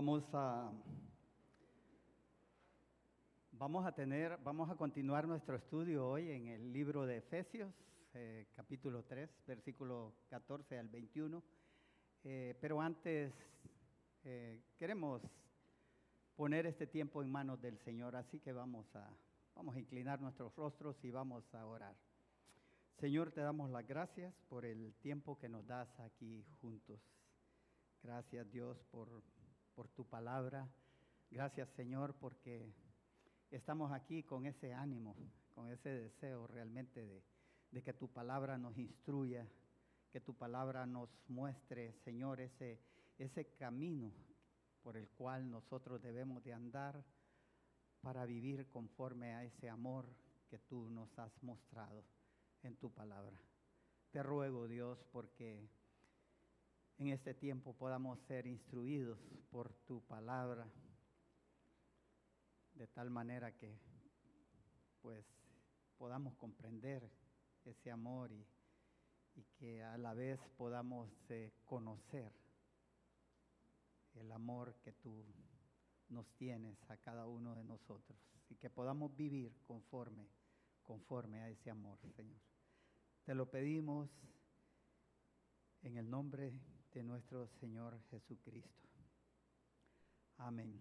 Vamos a vamos a tener, vamos a continuar nuestro estudio hoy en el libro de Efesios, eh, capítulo 3, versículo 14 al 21. Eh, pero antes eh, queremos poner este tiempo en manos del Señor, así que vamos a vamos a inclinar nuestros rostros y vamos a orar. Señor, te damos las gracias por el tiempo que nos das aquí juntos. Gracias Dios por por tu palabra. Gracias Señor porque estamos aquí con ese ánimo, con ese deseo realmente de, que tu palabra nos instruya, que tu palabra nos muestre, Señor, ese, ese camino por el cual nosotros debemos de andar para vivir conforme a ese amor que tú nos has mostrado en tu palabra. Te ruego, Dios, porque en este tiempo podamos ser instruidos por tu palabra, de tal manera que pues podamos comprender ese amor y, que a la vez podamos eh, conocer el amor que tú nos tienes a cada uno de nosotros y que podamos vivir conforme, conforme a ese amor, Señor. Te lo pedimos en el nombre de nuestro Señor Jesucristo. Amén.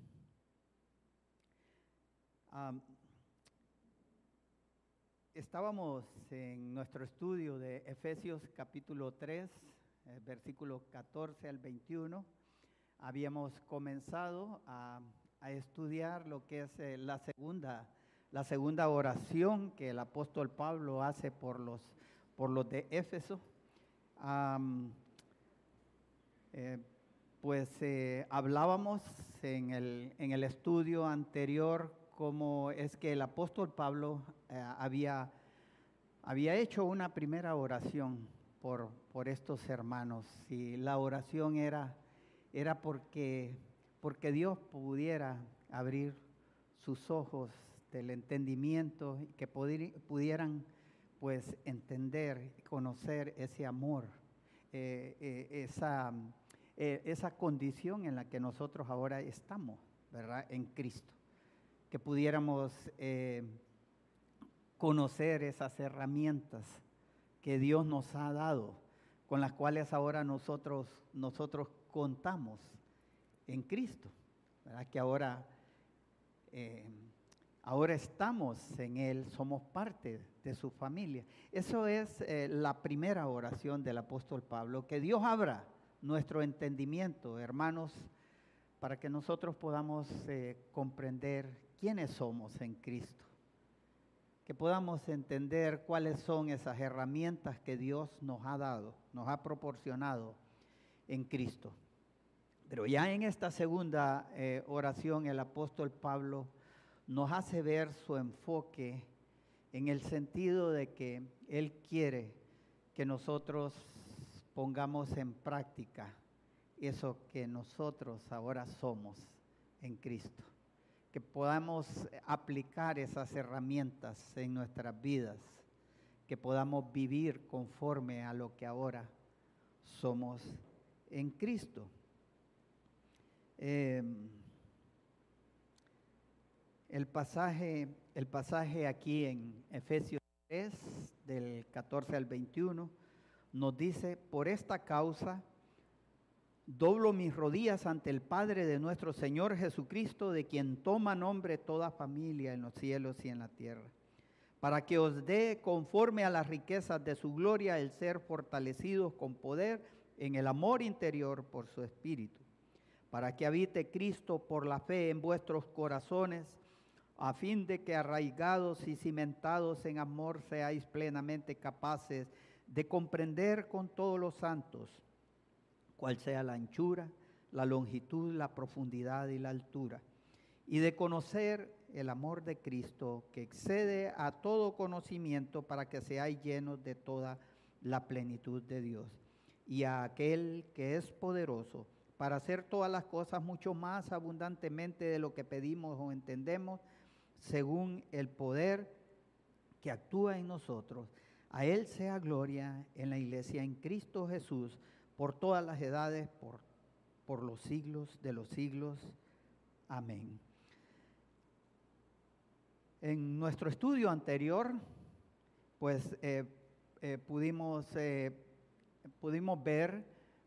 estábamos en nuestro estudio de Efesios capítulo 3, eh, versículo 14 al 21. Habíamos comenzado a, estudiar lo que es eh, la, segunda, la segunda oración que el apóstol Pablo hace por los, por los de Éfeso. Eh, pues eh, hablábamos en el, en el, estudio anterior cómo es que el apóstol Pablo eh, había, había hecho una primera oración por, por estos hermanos. Y la oración era, era porque, porque Dios pudiera abrir sus ojos del entendimiento y que pudieran pues entender, conocer ese amor, esa eh, esa condición en la que nosotros ahora estamos, ¿verdad? En Cristo. Que pudiéramos eh, conocer esas herramientas que Dios nos ha dado, con las cuales ahora nosotros, nosotros contamos en Cristo, ¿verdad? Que ahora, eh, ahora estamos en Él, somos parte de su familia. Eso es la primera oración del apóstol Pablo, que Dios abra nuestro entendimiento, hermanos, para que nosotros podamos eh, comprender quiénes somos en Cristo, que podamos entender cuáles son esas herramientas que Dios nos ha dado, nos ha proporcionado en Cristo. Pero ya en esta segunda eh, oración el apóstol Pablo nos hace ver su enfoque en el sentido de que Él quiere que nosotros pongamos en práctica eso que nosotros ahora somos en Cristo. Que podamos aplicar esas herramientas en nuestras vidas. Que podamos vivir conforme a lo que ahora somos en Cristo. Em, el, pasaje, el pasaje aquí en Efesios 3, del 14 al 21, nos dice, por esta causa, doblo mis rodillas ante el Padre de nuestro Señor Jesucristo, de quien toma nombre toda familia en los cielos y en la tierra, para que os dé conforme a las riquezas de su gloria el ser fortalecidos con poder en el amor interior por su Espíritu, para que habite Cristo por la fe en vuestros corazones, a fin de que arraigados y cimentados en amor seáis plenamente capaces de comprender con todos los santos cuál sea la anchura, la longitud, la profundidad y la altura, y de conocer el amor de Cristo que excede a todo conocimiento para que seáis llenos de toda la plenitud de Dios, y a aquel que es poderoso para hacer todas las cosas mucho más abundantemente de lo que pedimos o entendemos, según el poder que actúa en nosotros a Él sea gloria en la iglesia, en Cristo Jesús, por todas las edades, por por los siglos de los siglos. Amén. En nuestro estudio anterior, pues eh, eh, pudimos, eh, pudimos ver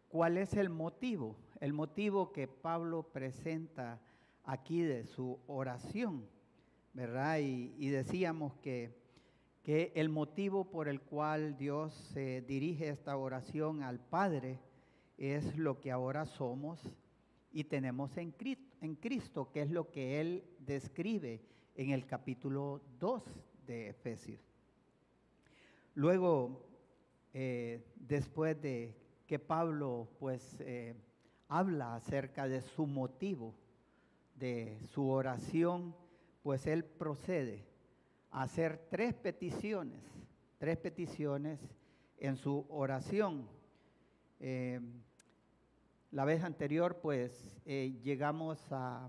cuál es el motivo, el motivo que Pablo presenta aquí de su oración, ¿verdad? Y, decíamos que, que, el motivo por el cual Dios se dirige esta oración al Padre es lo que ahora somos y tenemos en Cristo, en Cristo, que es lo que Él describe en el capítulo 2 de Efesios. Luego, eh, después de que Pablo pues eh, habla acerca de su motivo, de su oración, pues él procede hacer tres peticiones, tres peticiones en su oración. Eh, la vez anterior, pues llegamos a,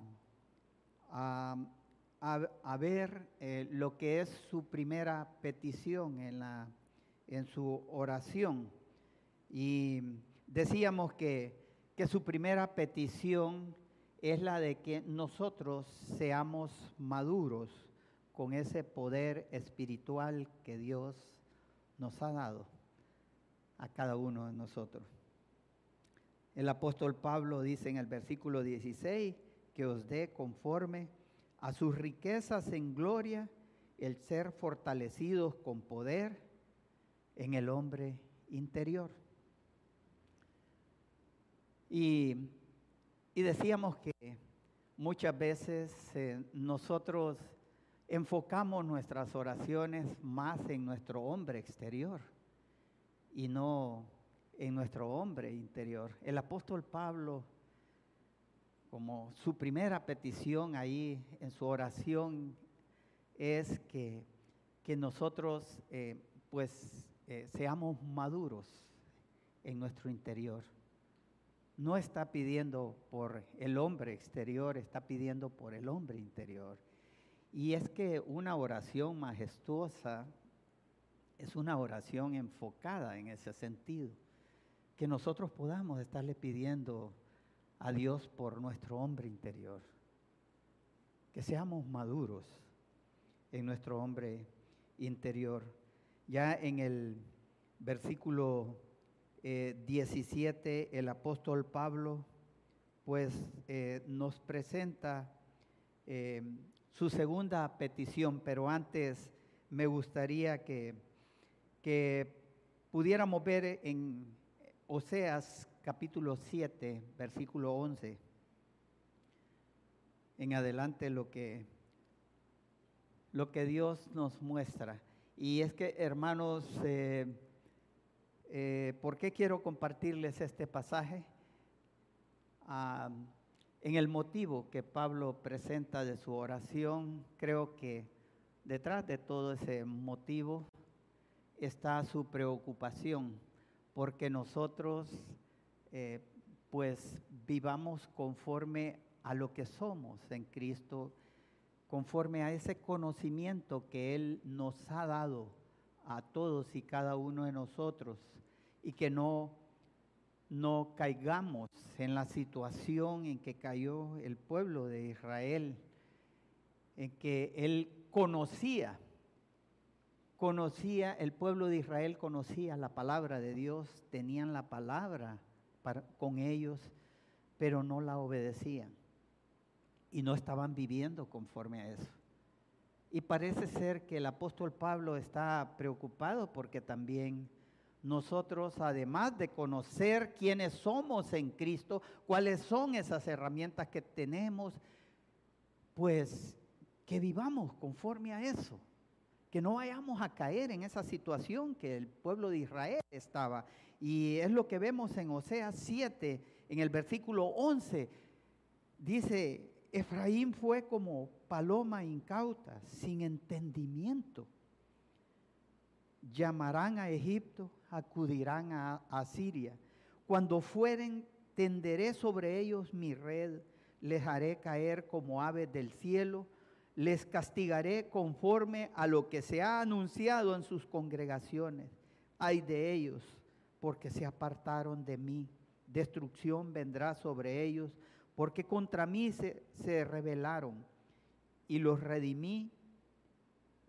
a, ver eh, lo que es su primera petición en, la, en su oración. Y decíamos que, que su primera petición es la de que nosotros seamos maduros con ese poder espiritual que Dios nos ha dado a cada uno de nosotros. El apóstol Pablo dice en el versículo 16 que os dé conforme a sus riquezas en gloria, el ser fortalecidos con poder en el hombre interior. Y, decíamos que muchas veces eh, nosotros enfocamos nuestras oraciones más en nuestro hombre exterior y no en nuestro hombre interior. El apóstol Pablo como su primera petición ahí en su oración es que, que nosotros eh, pues eh, seamos maduros en nuestro interior. No está pidiendo por el hombre exterior, está pidiendo por el hombre interior. Y es que una oración majestuosa es una oración enfocada en ese sentido, que nosotros podamos estarle pidiendo a Dios por nuestro hombre interior. Que seamos maduros en nuestro hombre interior. Ya en el versículo 17, eh, el apóstol Pablo pues eh, nos presenta eh, su segunda petición, pero antes me gustaría que, que pudiéramos ver en Oseas capítulo 7, versículo 11, en adelante lo que, lo que Dios nos muestra. Y es que, hermanos, eh, eh, ¿por qué quiero compartirles este pasaje? Ah, en el motivo que Pablo presenta de su oración, creo que detrás de todo ese motivo está su preocupación, porque nosotros eh, pues vivamos conforme a lo que somos en Cristo, conforme a ese conocimiento que Él nos ha dado a todos y cada uno de nosotros y que no, no caigamos en la situación en que cayó el pueblo de Israel, en que Él conocía, conocía, el pueblo de Israel conocía la palabra de Dios, tenían la palabra con ellos, pero no la obedecían y no estaban viviendo conforme a eso. Y parece ser que el apóstol Pablo está preocupado porque también nosotros, además de conocer quiénes somos en Cristo, cuáles son esas herramientas que tenemos, pues que vivamos conforme a eso, que no vayamos a caer en esa situación que el pueblo de Israel estaba y es lo que vemos en Oseas 7, en el versículo 11. Dice, Efraín fue como paloma incauta, sin entendimiento. Llamarán a Egipto, acudirán a, Asiria. Cuando fueren, tenderé sobre ellos mi red, les haré caer como aves del cielo, les castigaré conforme a lo que se ha anunciado en sus congregaciones. Hay de ellos porque se apartaron de mí, destrucción vendrá sobre ellos, porque contra mí se, se rebelaron y los redimí,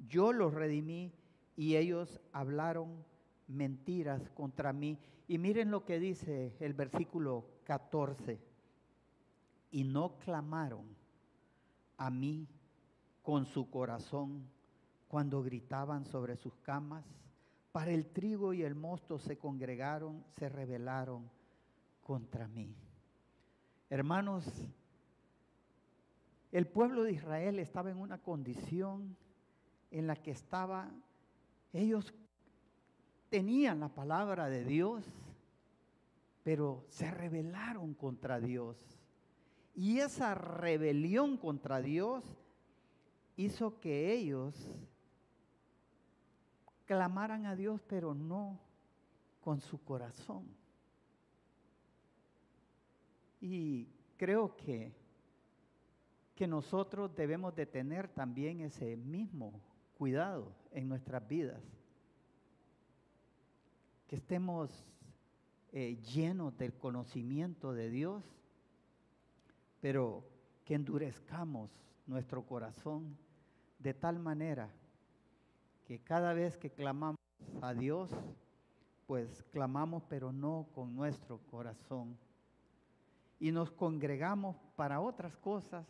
yo los redimí y ellos hablaron mentiras contra mí. Y miren lo que dice el versículo 14. Y no clamaron a mí con su corazón cuando gritaban sobre sus camas. Para el trigo y el mosto se congregaron, se rebelaron contra mí. Hermanos, el pueblo de Israel estaba en una condición en la que estaba, ellos tenían la palabra de Dios, pero se rebelaron contra Dios. Y esa rebelión contra Dios hizo que ellos clamaran a Dios, pero no con su corazón. Y creo que, que nosotros debemos de tener también ese mismo cuidado en nuestras vidas. Que estemos eh, llenos del conocimiento de Dios, pero que endurezcamos nuestro corazón de tal manera que cada vez que clamamos a Dios, pues clamamos pero no con nuestro corazón. Y nos congregamos para otras cosas,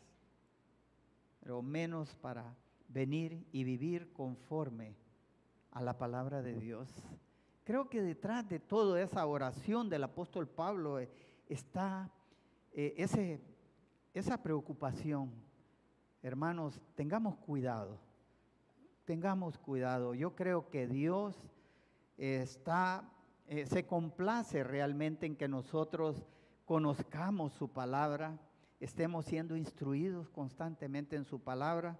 pero menos para venir y vivir conforme a la palabra de Dios. Creo que detrás de toda esa oración del apóstol Pablo eh, está eh, esa preocupación. Hermanos, tengamos cuidado, tengamos cuidado. Yo creo que Dios está, eh, se complace realmente en que nosotros conozcamos su palabra, estemos siendo instruidos constantemente en su palabra,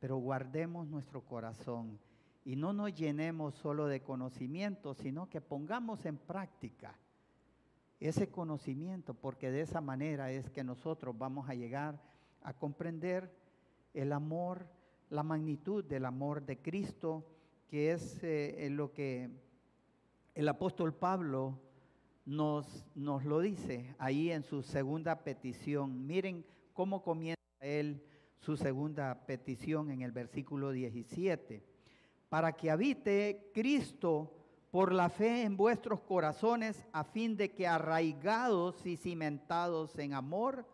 pero guardemos nuestro corazón y no nos llenemos solo de conocimiento, sino que pongamos en práctica ese conocimiento, porque de esa manera es que nosotros vamos a llegar a comprender el amor, la magnitud del amor de Cristo, que es eh, lo que el apóstol Pablo nos, nos lo dice ahí en su segunda petición. Miren cómo comienza él su segunda petición en el versículo 17 para que habite Cristo por la fe en vuestros corazones, a fin de que arraigados y cimentados en amor,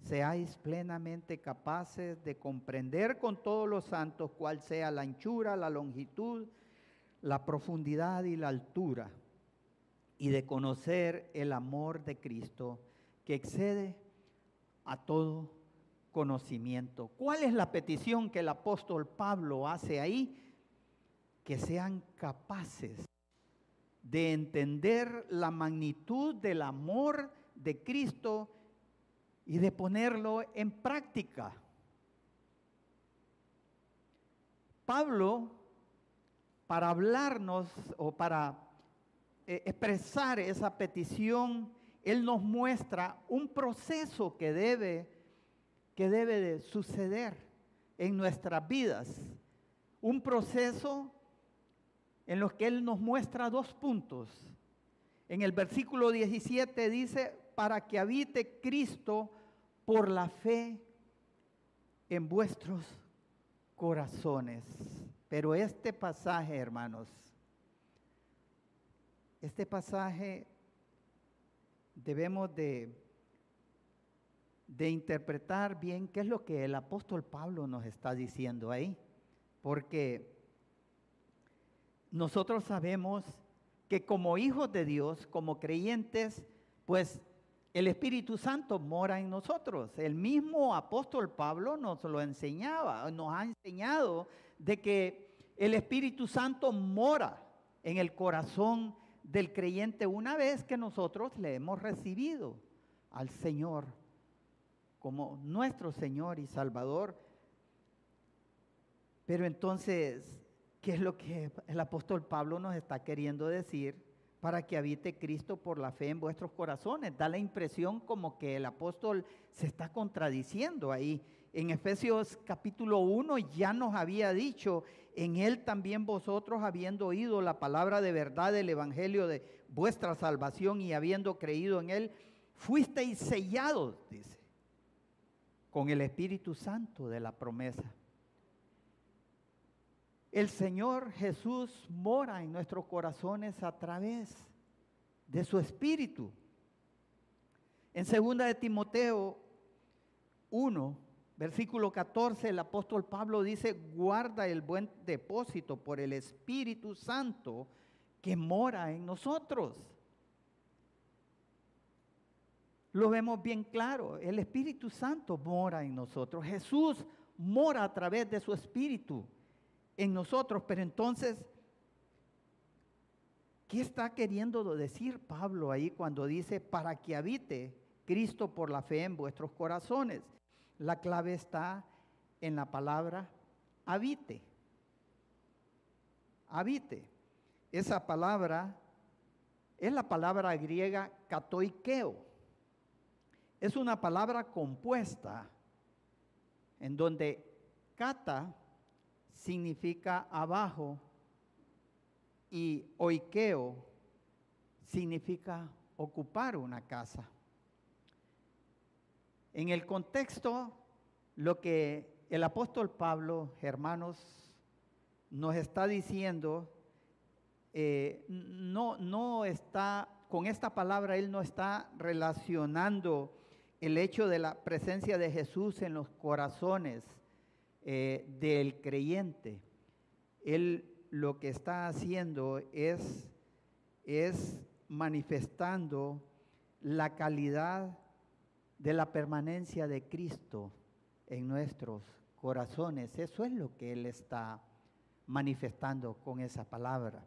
seáis plenamente capaces de comprender con todos los santos cuál sea la anchura, la longitud, la profundidad y la altura, y de conocer el amor de Cristo que excede a todo conocimiento. ¿Cuál es la petición que el apóstol Pablo hace ahí? Que sean capaces de entender la magnitud del amor de Cristo y de ponerlo en práctica. Pablo, para hablarnos o para eh, expresar esa petición, él nos muestra un proceso que debe, que debe de suceder en nuestras vidas. Un proceso en los que Él nos muestra dos puntos. En el versículo 17 dice, para que habite Cristo por la fe en vuestros corazones. Pero este pasaje, hermanos, este pasaje debemos de, de interpretar bien qué es lo que el apóstol Pablo nos está diciendo ahí. Porque nosotros sabemos que como hijos de Dios, como creyentes, pues el Espíritu Santo mora en nosotros. El mismo apóstol Pablo nos lo enseñaba, nos ha enseñado de que el Espíritu Santo mora en el corazón del creyente una vez que nosotros le hemos recibido al Señor como nuestro Señor y Salvador. Pero entonces ¿Qué es lo que el apóstol Pablo nos está queriendo decir? Para que habite Cristo por la fe en vuestros corazones. Da la impresión como que el apóstol se está contradiciendo ahí. En Efesios capítulo 1 ya nos había dicho en él también vosotros, habiendo oído la palabra de verdad del Evangelio de vuestra salvación y habiendo creído en él, fuisteis sellados, dice, con el Espíritu Santo de la promesa. El Señor Jesús mora en nuestros corazones a través de su Espíritu. En segunda de Timoteo 1, Versículo 14, el apóstol Pablo dice, guarda el buen depósito por el Espíritu Santo que mora en nosotros. Lo vemos bien claro, el Espíritu Santo mora en nosotros. Jesús mora a través de su Espíritu en nosotros, pero entonces, ¿qué está queriendo decir Pablo ahí cuando dice, para que habite Cristo por la fe en vuestros corazones? La clave está en la palabra habite. Habite. Esa palabra es la palabra griega katoikeo. Es una palabra compuesta en donde kata significa abajo y oikeo significa ocupar una casa. En el contexto, lo que el apóstol Pablo, hermanos, nos está diciendo, eh, no, no está, con esta palabra él no está relacionando el hecho de la presencia de Jesús en los corazones eh, del creyente. Él lo que está haciendo es, es manifestando la calidad de la permanencia de Cristo en nuestros corazones. Eso es lo que Él está manifestando con esa palabra.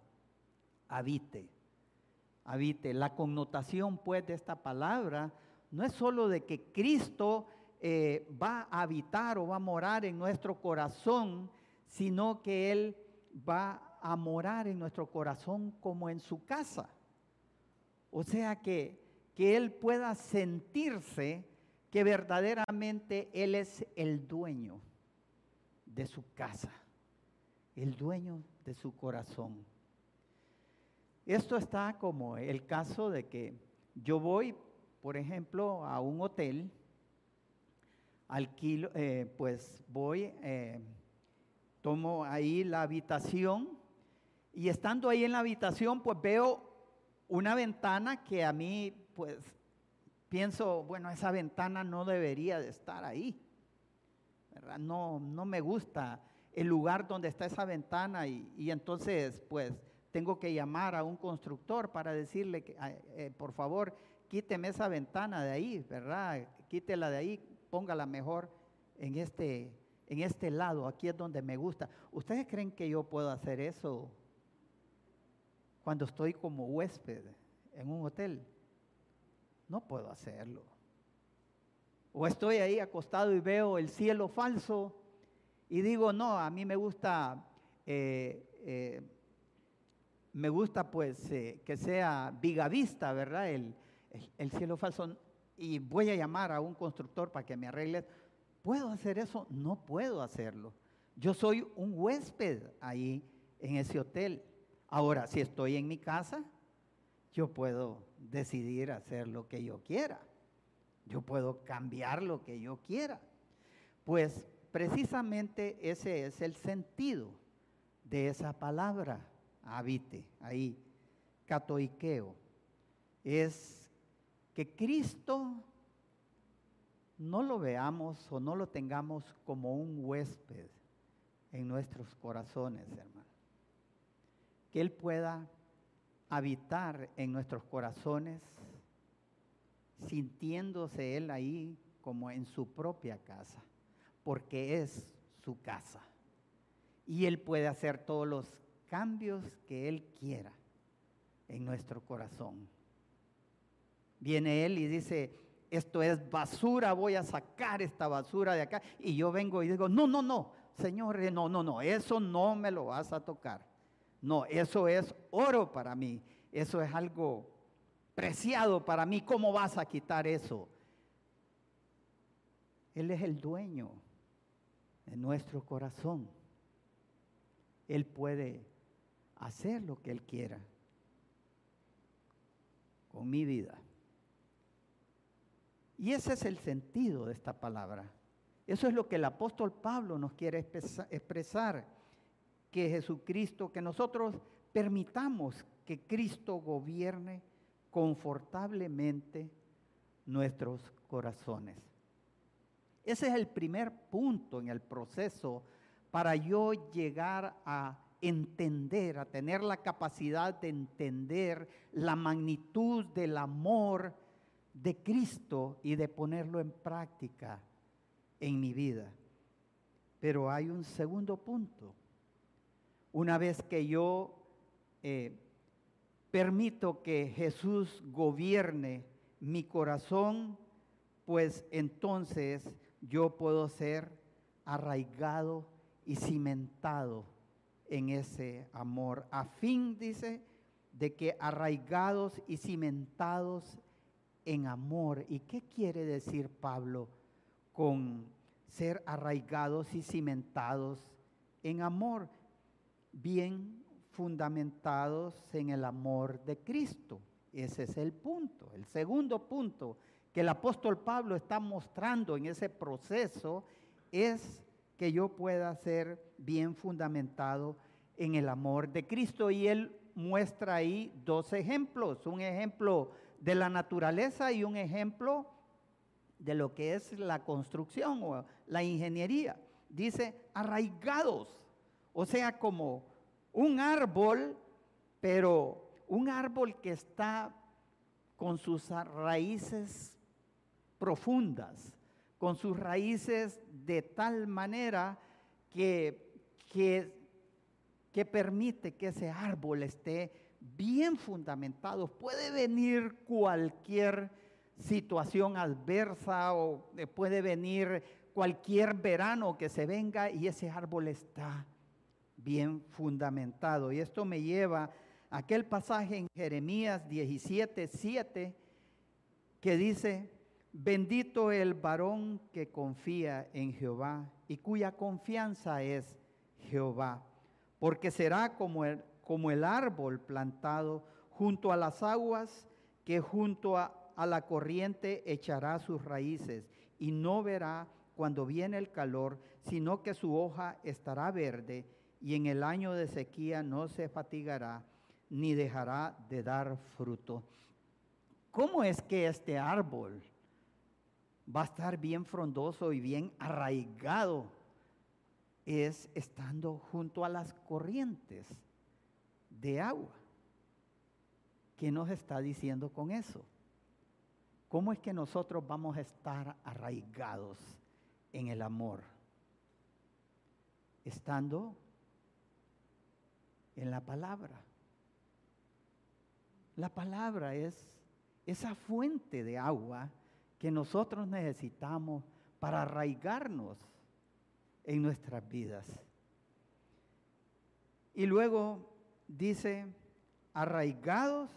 Habite, habite. La connotación pues de esta palabra no es solo de que Cristo eh, va a habitar o va a morar en nuestro corazón, sino que Él va a morar en nuestro corazón como en su casa. O sea que que Él pueda sentirse que verdaderamente Él es el dueño de su casa, el dueño de su corazón. Esto está como el caso de que yo voy, por ejemplo, a un hotel, alquilo, eh, pues voy, eh, tomo ahí la habitación y estando ahí en la habitación, pues veo una ventana que a mí, pues, pienso, bueno, esa ventana no debería de estar ahí. No, no me gusta el lugar donde está esa ventana y, entonces, pues, tengo que llamar a un constructor para decirle que, eh, por favor, quíteme esa ventana de ahí, ¿verdad? Quítela de ahí, póngala mejor en este, en este lado, aquí es donde me gusta. ¿Ustedes creen que yo puedo hacer eso? cuando estoy como huésped en un hotel. No puedo hacerlo. O estoy ahí acostado y veo el cielo falso y digo, no, a mí me gusta, eh, eh, me gusta pues eh, que sea vigavista, ¿verdad? El, el cielo falso. Y voy a llamar a un constructor para que me arregle. ¿Puedo hacer eso? No puedo hacerlo. Yo soy un huésped ahí en ese hotel. Ahora, si estoy en mi casa, yo puedo decidir hacer lo que yo quiera. Yo puedo cambiar lo que yo quiera. Pues precisamente ese es el sentido de esa palabra, habite, ahí, catoiqueo. Es que Cristo no lo veamos o no lo tengamos como un huésped en nuestros corazones, hermano que Él pueda habitar en nuestros corazones, sintiéndose Él ahí como en su propia casa, porque es su casa. Y Él puede hacer todos los cambios que Él quiera en nuestro corazón. Viene Él y dice, esto es basura, voy a sacar esta basura de acá. Y yo vengo y digo, no, no, no, Señor, no, no, no, eso no me lo vas a tocar. No, eso es oro para mí. Eso es algo preciado para mí. ¿Cómo vas a quitar eso? Él es el dueño de nuestro corazón. Él puede hacer lo que Él quiera con mi vida. Y ese es el sentido de esta palabra. Eso es lo que el apóstol Pablo nos quiere expresar, que Jesucristo, que nosotros permitamos que Cristo gobierne confortablemente nuestros corazones. Ese es el primer punto en el proceso para yo llegar a entender, a tener la capacidad de entender la magnitud del amor de Cristo y de ponerlo en práctica en mi vida. Pero hay un segundo punto. Una vez que yo eh, permito que Jesús gobierne mi corazón, pues entonces yo puedo ser arraigado y cimentado en ese amor, a fin, dice, de que arraigados y cimentados en amor. ¿Y qué quiere decir Pablo con ser arraigados y cimentados en amor? Bien fundamentados en el amor de Cristo. Ese es el punto. El segundo punto que el apóstol Pablo está mostrando en ese proceso es que yo pueda ser bien fundamentado en el amor de Cristo. Y él muestra ahí dos ejemplos, un ejemplo de la naturaleza y un ejemplo de lo que es la construcción o la ingeniería. Dice arraigados, o sea, como un árbol, pero un árbol que está con sus raíces profundas, con sus raíces de tal manera que, que, que permite que ese árbol esté bien fundamentado. Puede venir cualquier situación adversa o eh, puede venir cualquier verano que se venga y ese árbol está bien fundamentado. Y esto me lleva a aquel pasaje en Jeremías 17, 7 que dice, bendito el varón que confía en Jehová y cuya confianza es Jehová, porque será como el, como el árbol plantado junto a las aguas que junto a, a la corriente echará sus raíces y no verá cuando viene el calor, sino que su hoja estará verde y en el año de sequía no se fatigará ni dejará de dar fruto. ¿Cómo es que este árbol va a estar bien frondoso y bien arraigado? Es estando junto a las corrientes de agua. ¿Qué nos está diciendo con eso? ¿Cómo es que nosotros vamos a estar arraigados en el amor? Estando en la palabra. La palabra es esa fuente de agua que nosotros necesitamos para arraigarnos en nuestras vidas. Y luego dice, arraigados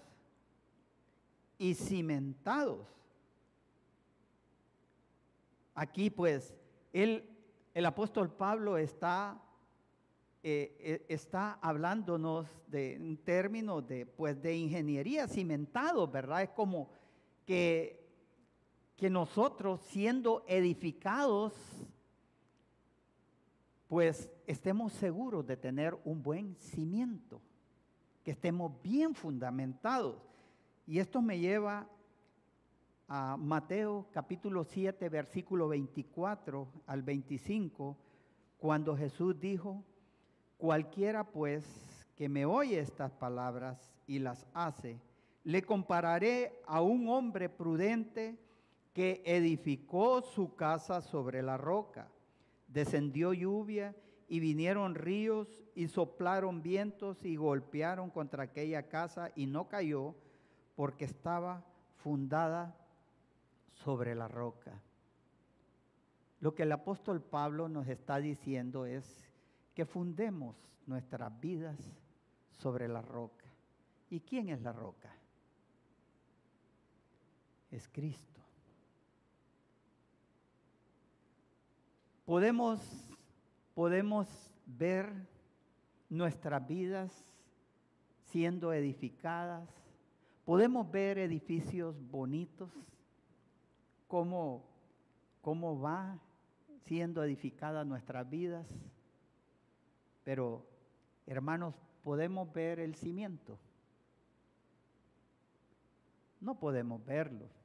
y cimentados. Aquí pues, el apóstol Pablo está eh, eh, está hablándonos de un término de, pues, de ingeniería cimentado, ¿verdad? Es como que, que nosotros siendo edificados, pues estemos seguros de tener un buen cimiento, que estemos bien fundamentados. Y esto me lleva a Mateo capítulo 7, versículo 24 al 25, cuando Jesús dijo, Cualquiera pues que me oye estas palabras y las hace, le compararé a un hombre prudente que edificó su casa sobre la roca. Descendió lluvia y vinieron ríos y soplaron vientos y golpearon contra aquella casa y no cayó porque estaba fundada sobre la roca. Lo que el apóstol Pablo nos está diciendo es que fundemos nuestras vidas sobre la roca. ¿Y quién es la roca? Es Cristo. Podemos, podemos ver nuestras vidas siendo edificadas. Podemos ver edificios bonitos, cómo, cómo va siendo edificadas nuestras vidas. Pero, hermanos, podemos ver el cimiento. No podemos verlo.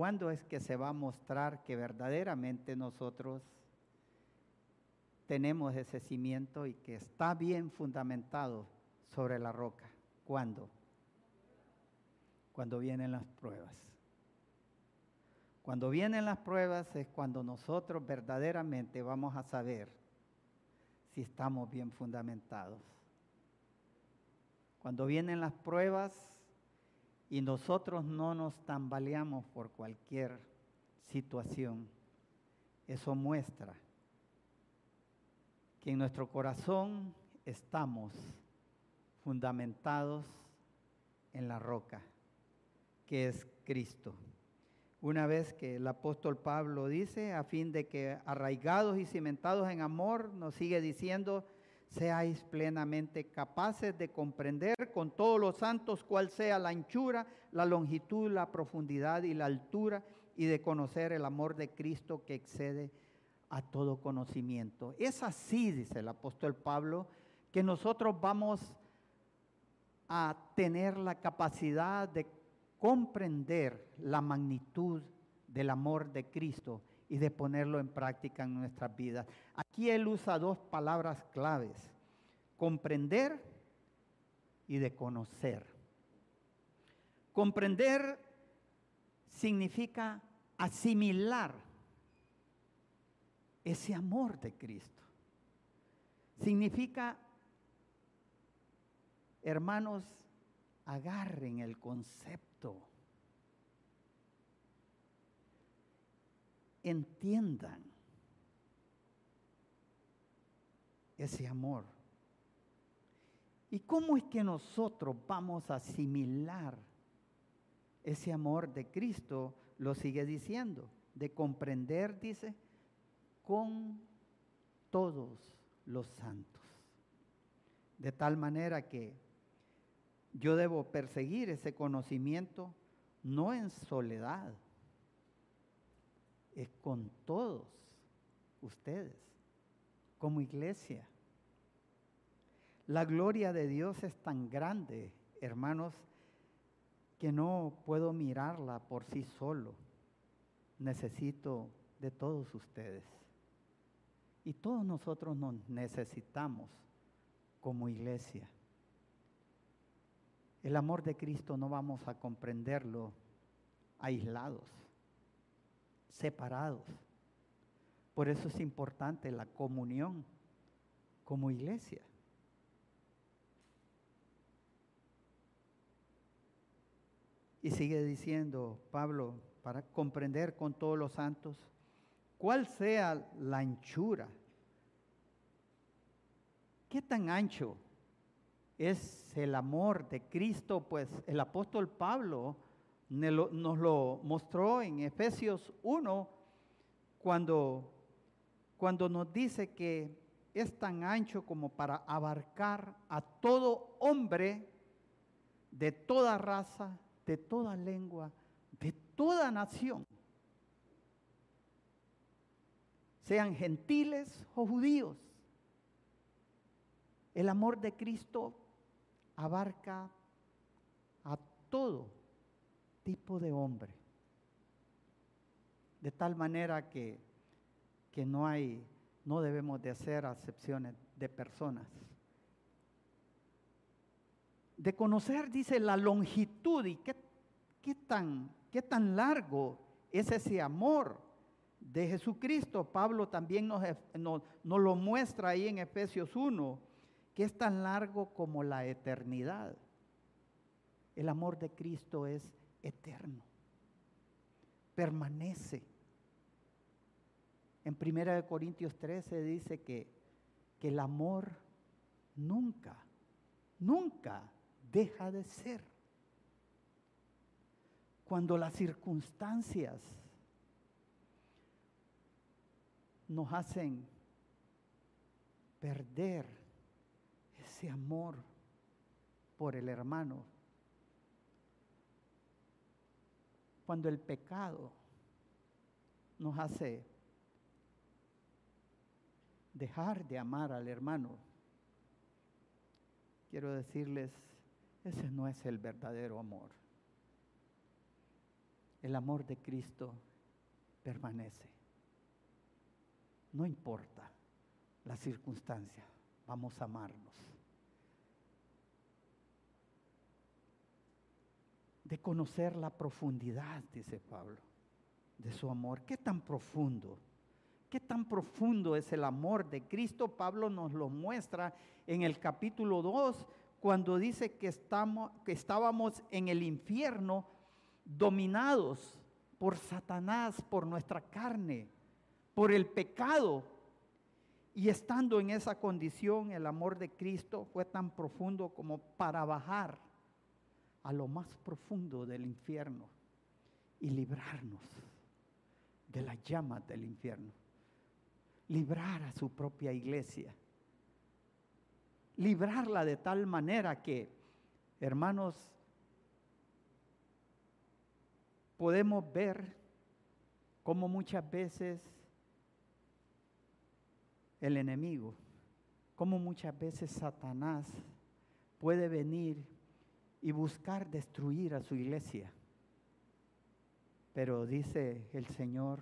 ¿Cuándo es que se va a mostrar que verdaderamente nosotros tenemos ese cimiento y que está bien fundamentado sobre la roca? ¿Cuándo? Cuando vienen las pruebas. Cuando vienen las pruebas es cuando nosotros verdaderamente vamos a saber si estamos bien fundamentados. Cuando vienen las pruebas y nosotros no nos tambaleamos por cualquier situación, eso muestra que en nuestro corazón estamos fundamentados en la roca, que es Cristo. Una vez que el apóstol Pablo dice, a fin de que arraigados y cimentados en amor, nos sigue diciendo, seáis plenamente capaces de comprender con todos los santos cuál sea la anchura, la longitud, la profundidad y la altura, y de conocer el amor de Cristo que excede a todo conocimiento. Es así, dice el apóstol Pablo, que nosotros vamos a tener la capacidad de comprender la magnitud del amor de Cristo y de ponerlo en práctica en nuestras vidas. Aquí él usa dos palabras claves, comprender y de conocer. Comprender significa asimilar ese amor de Cristo. Significa, hermanos, agarren el concepto entiendan ese amor. ¿Y cómo es que nosotros vamos a asimilar ese amor de Cristo? Lo sigue diciendo, de comprender, dice, con todos los santos. De tal manera que yo debo perseguir ese conocimiento no en soledad, es con todos ustedes, como iglesia. La gloria de Dios es tan grande, hermanos, que no puedo mirarla por sí solo. Necesito de todos ustedes. Y todos nosotros nos necesitamos como iglesia. El amor de Cristo no vamos a comprenderlo aislados separados. Por eso es importante la comunión como iglesia. Y sigue diciendo Pablo, para comprender con todos los santos cuál sea la anchura, qué tan ancho es el amor de Cristo, pues el apóstol Pablo nos lo mostró en Efesios 1 cuando, cuando nos dice que es tan ancho como para abarcar a todo hombre de toda raza, de toda lengua, de toda nación, sean gentiles o judíos. El amor de Cristo abarca a todo tipo de hombre. De tal manera que, que no hay, no debemos de hacer acepciones de personas. De conocer, dice, la longitud y qué, qué, tan, qué tan largo es ese amor de Jesucristo. Pablo también nos, nos, nos, lo muestra ahí en Efesios 1, que es tan largo como la eternidad. El amor de Cristo es eterno. Permanece. En 1 Corintios 13 dice que, que el amor nunca, nunca deja de ser. Cuando las circunstancias nos hacen perder ese amor por el hermano. Cuando el pecado nos hace dejar de amar al hermano, quiero decirles, ese no es el verdadero amor. El amor de Cristo permanece. No importa la circunstancia, vamos a amarnos. De conocer la profundidad, dice Pablo, de su amor. ¿Qué tan profundo? ¿Qué tan profundo es el amor de Cristo? Pablo nos lo muestra en el capítulo 2, cuando dice que, estamos, que estábamos en el infierno dominados por Satanás, por nuestra carne, por el pecado. Y estando en esa condición, el amor de Cristo fue tan profundo como para bajar a lo más profundo del infierno y librarnos de las llamas del infierno. Librar a su propia iglesia. Librarla de tal manera que, hermanos, podemos ver cómo muchas veces el enemigo, cómo muchas veces Satanás puede venir y buscar destruir a su iglesia. Pero dice el Señor,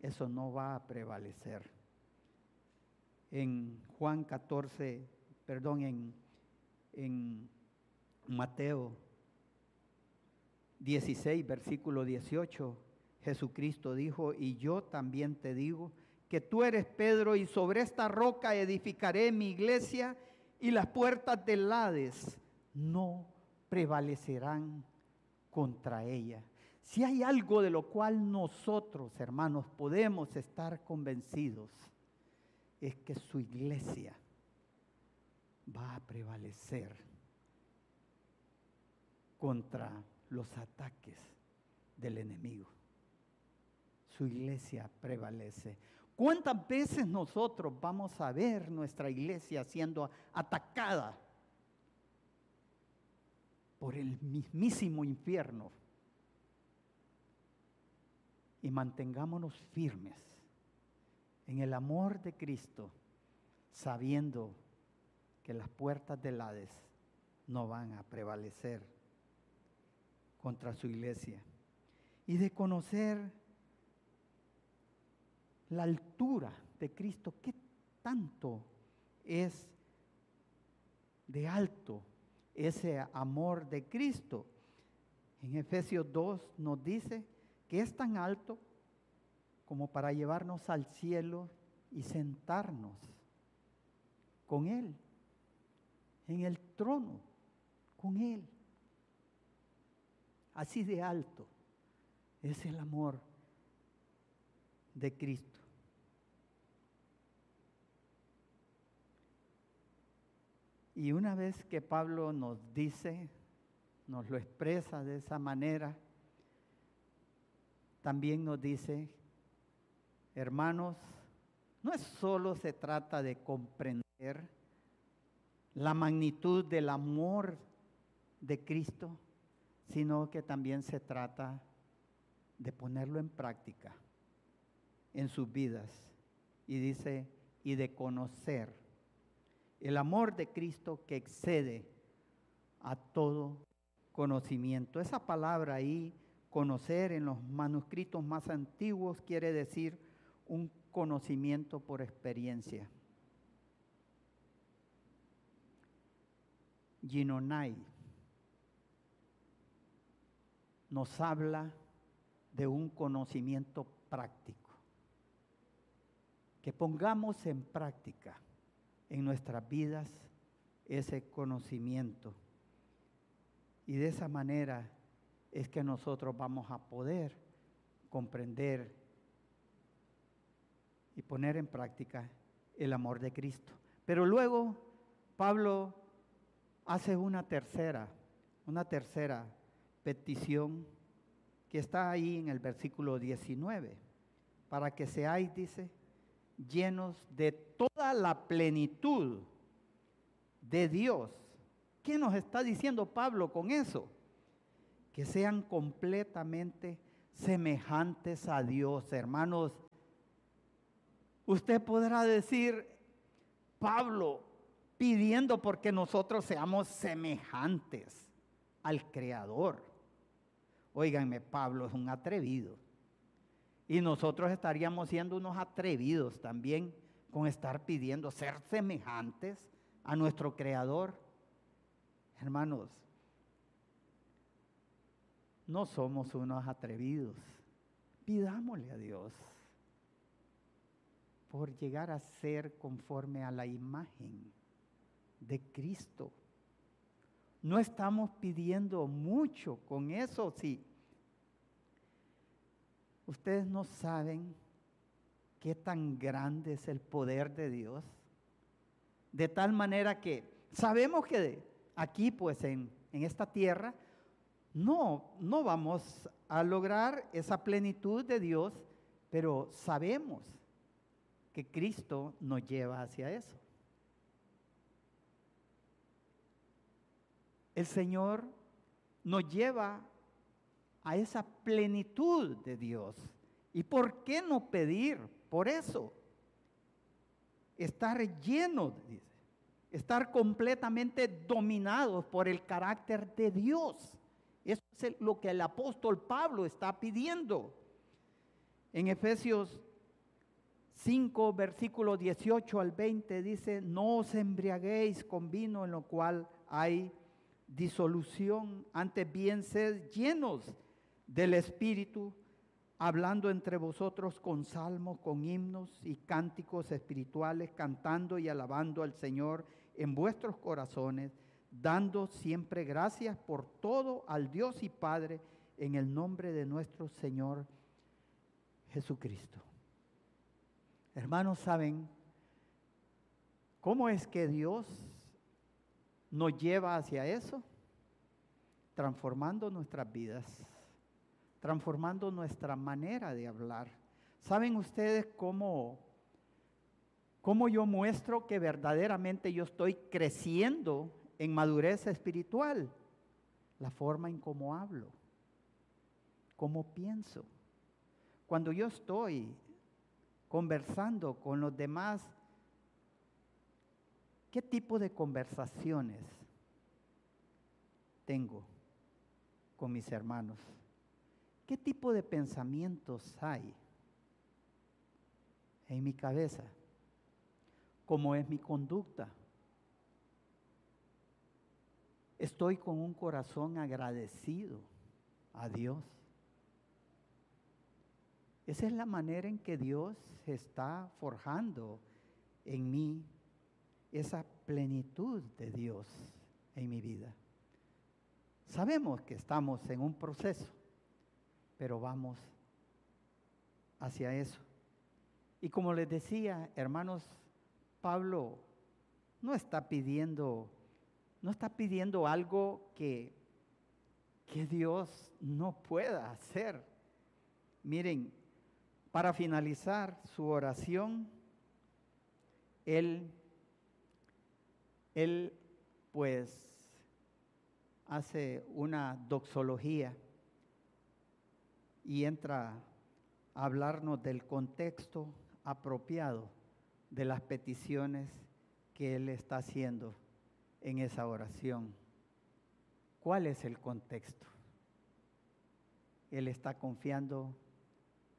eso no va a prevalecer. En Juan 14, perdón, en, en Mateo 16, versículo 18, Jesucristo dijo, y yo también te digo que tú eres Pedro y sobre esta roca edificaré mi iglesia y las puertas del Hades no prevalecerán contra ella. Si hay algo de lo cual nosotros, hermanos, podemos estar convencidos, es que su iglesia va a prevalecer contra los ataques del enemigo. Su iglesia prevalece. ¿Cuántas veces nosotros vamos a ver nuestra iglesia siendo atacada por el mismísimo infierno? Y mantengámonos firmes en el amor de Cristo, sabiendo que las puertas del Hades no van a prevalecer contra su iglesia. Y de conocer la altura de Cristo, qué tanto es de alto ese amor de Cristo. En Efesios 2 nos dice que es tan alto como para llevarnos al cielo y sentarnos con Él, en el trono, con Él. Así de alto es el amor de Cristo. Y una vez que Pablo nos dice, nos lo expresa de esa manera, también nos dice, hermanos, no es solo se trata de comprender la magnitud del amor de Cristo, sino que también se trata de ponerlo en práctica en sus vidas. Y dice, y de conocer el amor de Cristo que excede a todo conocimiento. Esa palabra ahí, conocer en los manuscritos más antiguos, quiere decir un conocimiento por experiencia. Ginonai nos habla de un conocimiento práctico. Que pongamos en práctica en nuestras vidas ese conocimiento. Y de esa manera es que nosotros vamos a poder comprender y poner en práctica el amor de Cristo. Pero luego Pablo hace una tercera, una tercera petición que está ahí en el versículo 19, para que seáis, dice, llenos de toda la plenitud de Dios. ¿Qué nos está diciendo Pablo con eso? Que sean completamente semejantes a Dios, hermanos. Usted podrá decir, Pablo, pidiendo porque nosotros seamos semejantes al Creador. Óiganme, Pablo es un atrevido. Y nosotros estaríamos siendo unos atrevidos también con estar pidiendo ser semejantes a nuestro Creador. Hermanos, no somos unos atrevidos. Pidámosle a Dios por llegar a ser conforme a la imagen de Cristo. No estamos pidiendo mucho con eso, sí. Ustedes no saben qué tan grande es el poder de Dios. De tal manera que sabemos que aquí, pues en, en esta tierra, no, no vamos a lograr esa plenitud de Dios, pero sabemos que Cristo nos lleva hacia eso. El Señor nos lleva a esa plenitud de Dios. ¿Y por qué no pedir por eso? Estar lleno, dice, estar completamente dominados por el carácter de Dios. Eso es lo que el apóstol Pablo está pidiendo. En Efesios 5, versículo 18 al 20 dice, no os embriaguéis con vino en lo cual hay disolución, antes bien sed llenos del Espíritu, hablando entre vosotros con salmos, con himnos y cánticos espirituales, cantando y alabando al Señor en vuestros corazones, dando siempre gracias por todo al Dios y Padre en el nombre de nuestro Señor Jesucristo. Hermanos, ¿saben cómo es que Dios nos lleva hacia eso? Transformando nuestras vidas, transformando nuestra manera de hablar. ¿Saben ustedes cómo, cómo yo muestro que verdaderamente yo estoy creciendo en madurez espiritual? La forma en cómo hablo, cómo pienso. Cuando yo estoy conversando con los demás, ¿qué tipo de conversaciones tengo con mis hermanos? ¿Qué tipo de pensamientos hay en mi cabeza? ¿Cómo es mi conducta? Estoy con un corazón agradecido a Dios. Esa es la manera en que Dios está forjando en mí esa plenitud de Dios en mi vida. Sabemos que estamos en un proceso, pero vamos hacia eso. Y como les decía, hermanos, Pablo no está pidiendo, no está pidiendo algo que, que Dios no pueda hacer. Miren, para finalizar su oración, él, él pues hace una doxología y entra a hablarnos del contexto apropiado de las peticiones que él está haciendo en esa oración. ¿Cuál es el contexto? Él está confiando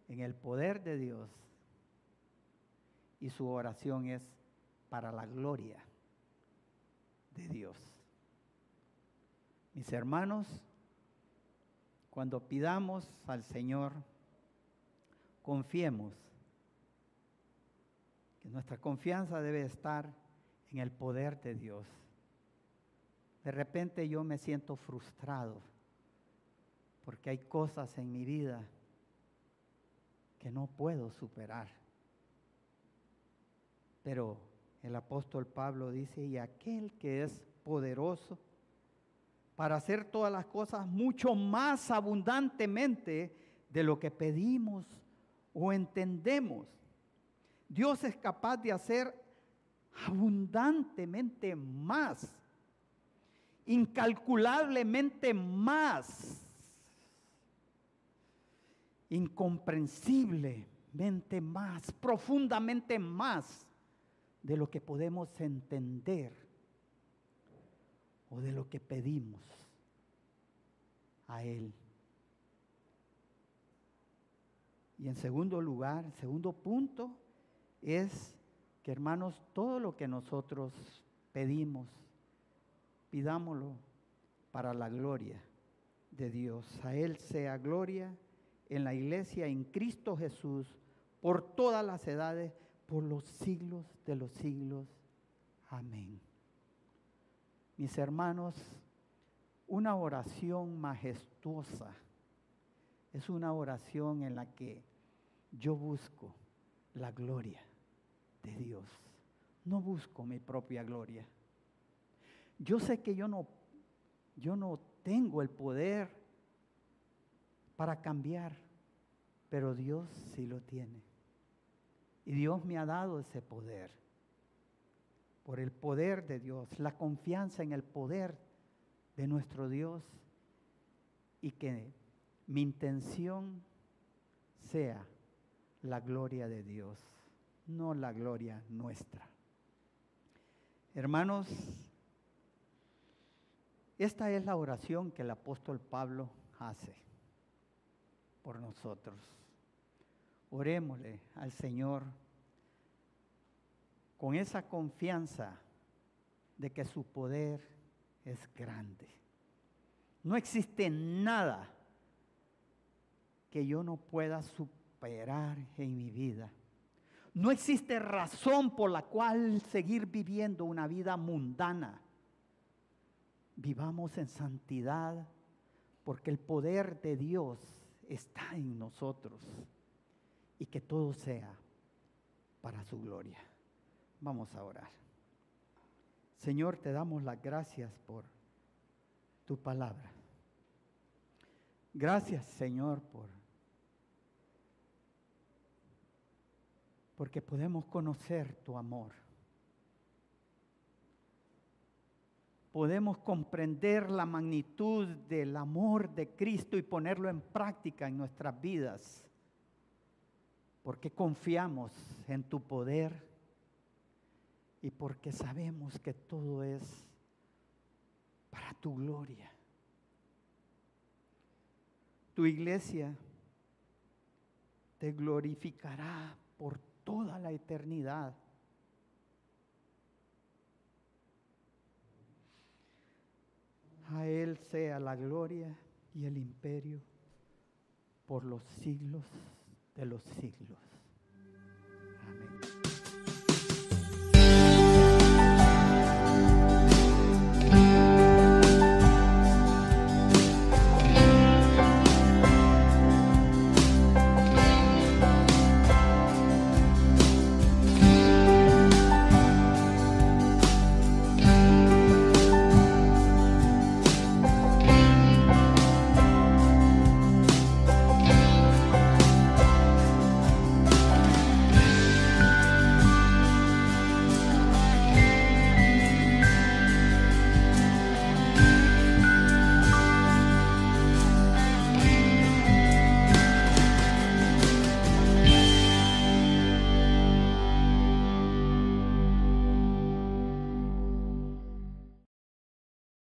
en el poder de Dios y su oración es para la gloria de Dios. Mis hermanos, cuando pidamos al Señor, confiemos que nuestra confianza debe estar en el poder de Dios. De repente yo me siento frustrado porque hay cosas en mi vida que no puedo superar. Pero el apóstol Pablo dice, y aquel que es poderoso para hacer todas las cosas mucho más abundantemente de lo que pedimos o entendemos. Dios es capaz de hacer abundantemente más, incalculablemente más, incomprensiblemente más, profundamente más de lo que podemos entender o de lo que pedimos a Él. Y en segundo lugar, segundo punto, es que hermanos, todo lo que nosotros pedimos, pidámoslo para la gloria de Dios. A Él sea gloria en la iglesia, en Cristo Jesús, por todas las edades, por los siglos de los siglos. Amén. Mis hermanos, una oración majestuosa es una oración en la que yo busco la gloria de Dios. No busco mi propia gloria. Yo sé que yo no, yo no tengo el poder para cambiar, pero Dios sí lo tiene. Y Dios me ha dado ese poder. Por el poder de Dios, la confianza en el poder de nuestro Dios y que mi intención sea la gloria de Dios, no la gloria nuestra. Hermanos, esta es la oración que el apóstol Pablo hace por nosotros. Orémosle al Señor con esa confianza de que su poder es grande. No existe nada que yo no pueda superar en mi vida. No existe razón por la cual seguir viviendo una vida mundana. Vivamos en santidad porque el poder de Dios está en nosotros y que todo sea para su gloria. Vamos a orar. Señor, te damos las gracias por tu palabra. Gracias, Señor, por porque podemos conocer tu amor. Podemos comprender la magnitud del amor de Cristo y ponerlo en práctica en nuestras vidas, porque confiamos en tu poder y porque sabemos que todo es para tu gloria. Tu iglesia te glorificará por toda la eternidad. A Él sea la gloria y el imperio por los siglos de los siglos.